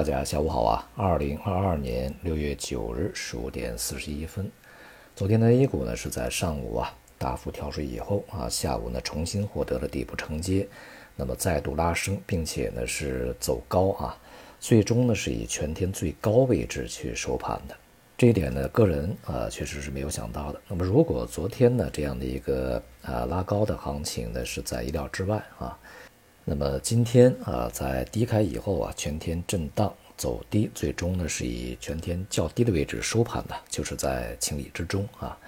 大家下午好啊！二零二二年六月九日十五点四十一分，昨天的 A 股呢是在上午啊大幅跳水以后啊，下午呢重新获得了底部承接，那么再度拉升，并且呢是走高啊，最终呢是以全天最高位置去收盘的。这一点呢，个人啊确实是没有想到的。那么如果昨天呢这样的一个啊拉高的行情呢是在意料之外啊。那么今天啊，在低开以后啊，全天震荡走低，最终呢是以全天较低的位置收盘的，就是在情理之中啊，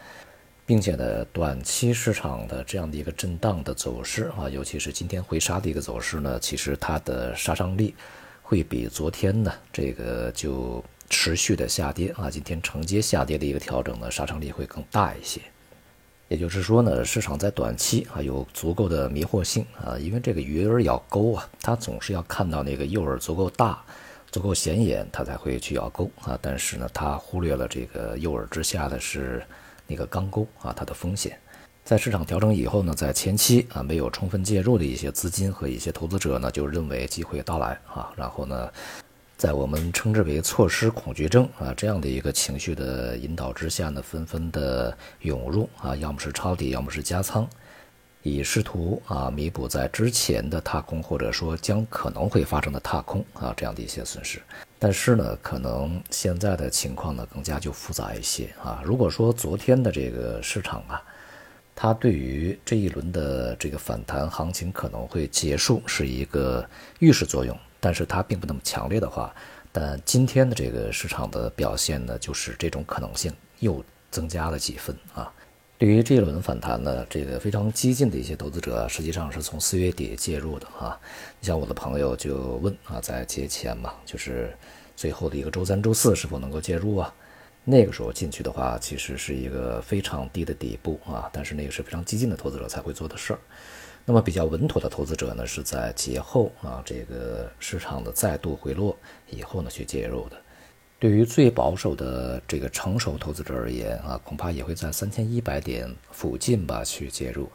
并且呢，短期市场的这样的一个震荡的走势啊，尤其是今天回杀的一个走势呢，其实它的杀伤力会比昨天呢这个就持续的下跌啊，今天承接下跌的一个调整呢，杀伤力会更大一些。也就是说呢，市场在短期啊有足够的迷惑性啊，因为这个鱼儿咬钩啊，它总是要看到那个诱饵足够大、足够显眼，它才会去咬钩啊。但是呢，它忽略了这个诱饵之下的是那个钢钩啊，它的风险。在市场调整以后呢，在前期啊没有充分介入的一些资金和一些投资者呢，就认为机会到来啊，然后呢。在我们称之为错失恐惧症啊这样的一个情绪的引导之下呢，纷纷的涌入啊，要么是抄底，要么是加仓，以试图啊弥补在之前的踏空或者说将可能会发生的踏空啊这样的一些损失。但是呢，可能现在的情况呢更加就复杂一些啊。如果说昨天的这个市场啊，它对于这一轮的这个反弹行情可能会结束是一个预示作用。但是它并不那么强烈的话，但今天的这个市场的表现呢，就是这种可能性又增加了几分啊。对于这一轮反弹呢，这个非常激进的一些投资者，实际上是从四月底介入的啊。你像我的朋友就问啊，在节前嘛，就是最后的一个周三、周四是否能够介入啊？那个时候进去的话，其实是一个非常低的底部啊，但是那个是非常激进的投资者才会做的事儿。那么比较稳妥的投资者呢，是在节后啊，这个市场的再度回落以后呢去介入的。对于最保守的这个成熟投资者而言啊，恐怕也会在三千一百点附近吧去介入。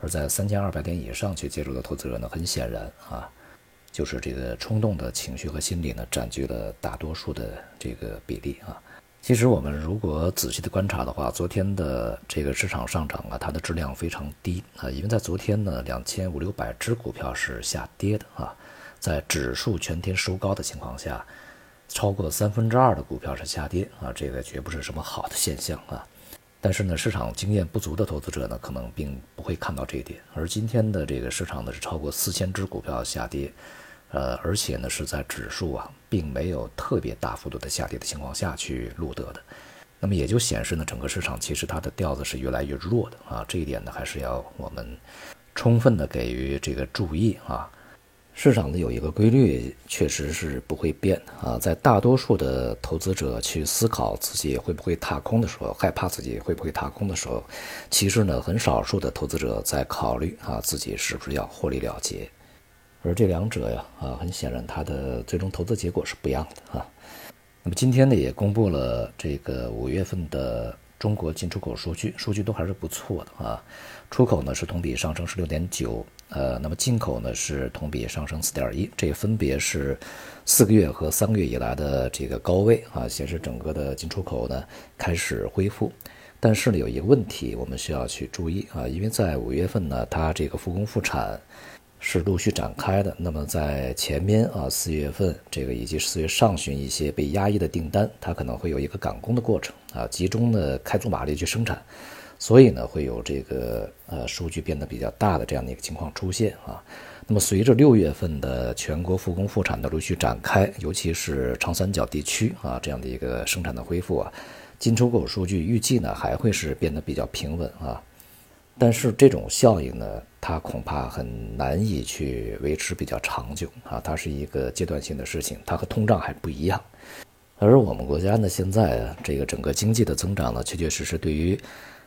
而在三千二百点以上去介入的投资者呢，很显然啊，就是这个冲动的情绪和心理呢，占据了大多数的这个比例啊。其实我们如果仔细的观察的话，昨天的这个市场上涨啊，它的质量非常低啊，因为在昨天呢，两千五六百只股票是下跌的啊，在指数全天收高的情况下，超过三分之二的股票是下跌啊，这个绝不是什么好的现象啊。但是呢，市场经验不足的投资者呢，可能并不会看到这一点。而今天的这个市场呢，是超过四千只股票下跌。呃，而且呢，是在指数啊，并没有特别大幅度的下跌的情况下去录得的，那么也就显示呢，整个市场其实它的调子是越来越弱的啊，这一点呢，还是要我们充分的给予这个注意啊。市场呢有一个规律，确实是不会变啊，在大多数的投资者去思考自己会不会踏空的时候，害怕自己会不会踏空的时候，其实呢，很少数的投资者在考虑啊，自己是不是要获利了结。而这两者呀，啊，很显然它的最终投资结果是不一样的啊。那么今天呢，也公布了这个五月份的中国进出口数据，数据都还是不错的啊。出口呢是同比上升十六点九，呃，那么进口呢是同比上升四点一，这分别是四个月和三个月以来的这个高位啊，显示整个的进出口呢开始恢复。但是呢，有一个问题我们需要去注意啊，因为在五月份呢，它这个复工复产。是陆续展开的。那么在前面啊，四月份这个以及四月上旬一些被压抑的订单，它可能会有一个赶工的过程啊，集中的开足马力去生产，所以呢，会有这个呃数据变得比较大的这样的一个情况出现啊。那么随着六月份的全国复工复产的陆续展开，尤其是长三角地区啊这样的一个生产的恢复啊，进出口数据预计呢还会是变得比较平稳啊。但是这种效应呢，它恐怕很难以去维持比较长久啊，它是一个阶段性的事情，它和通胀还不一样。而我们国家呢，现在，这个整个经济的增长呢，确确实实对于，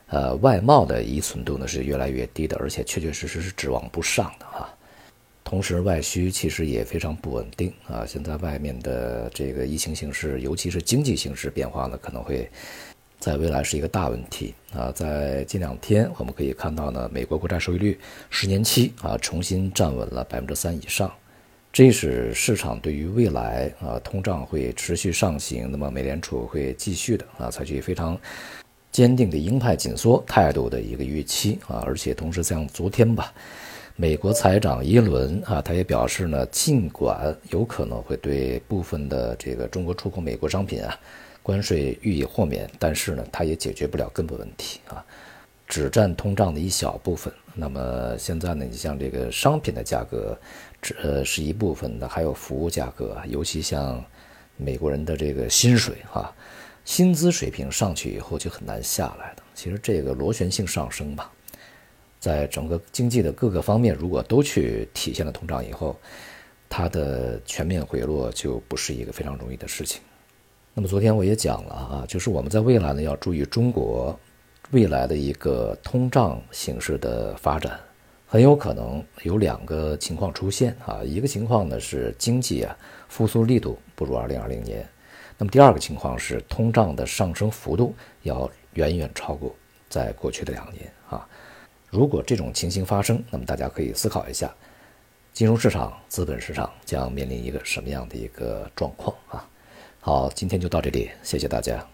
呃，外贸的依存度呢是越来越低的，而且确确实实是指望不上的啊。同时，外需其实也非常不稳定啊。现在外面的这个疫情形势，尤其是经济形势变化呢，可能会。在未来是一个大问题啊！在近两天，我们可以看到呢，美国国债收益率十年期啊重新站稳了百分之三以上，这是市场对于未来啊通胀会持续上行，那么美联储会继续的啊采取非常坚定的鹰派紧缩态度的一个预期啊，而且同时像昨天吧，美国财长耶伦啊，他也表示呢，尽管有可能会对部分的这个中国出口美国商品啊关税予以豁免，但是呢，它也解决不了根本问题啊，只占通胀的一小部分。那么现在呢，你像这个商品的价格。呃，是一部分的，还有服务价格，尤其像美国人的这个薪水哈，薪资水平上去以后就很难下来的。其实这个螺旋性上升吧，在整个经济的各个方面，如果都去体现了通胀以后，它的全面回落就不是一个非常容易的事情。那么昨天我也讲了啊，就是我们在未来呢要注意中国未来的一个通胀形势的发展。很有可能有两个情况出现啊，一个情况呢是经济啊复苏力度不如2020年，那么第二个情况是通胀的上升幅度要远远超过在过去的两年啊。如果这种情形发生，那么大家可以思考一下，金融市场、资本市场将面临一个什么样的一个状况啊？好，今天就到这里，谢谢大家。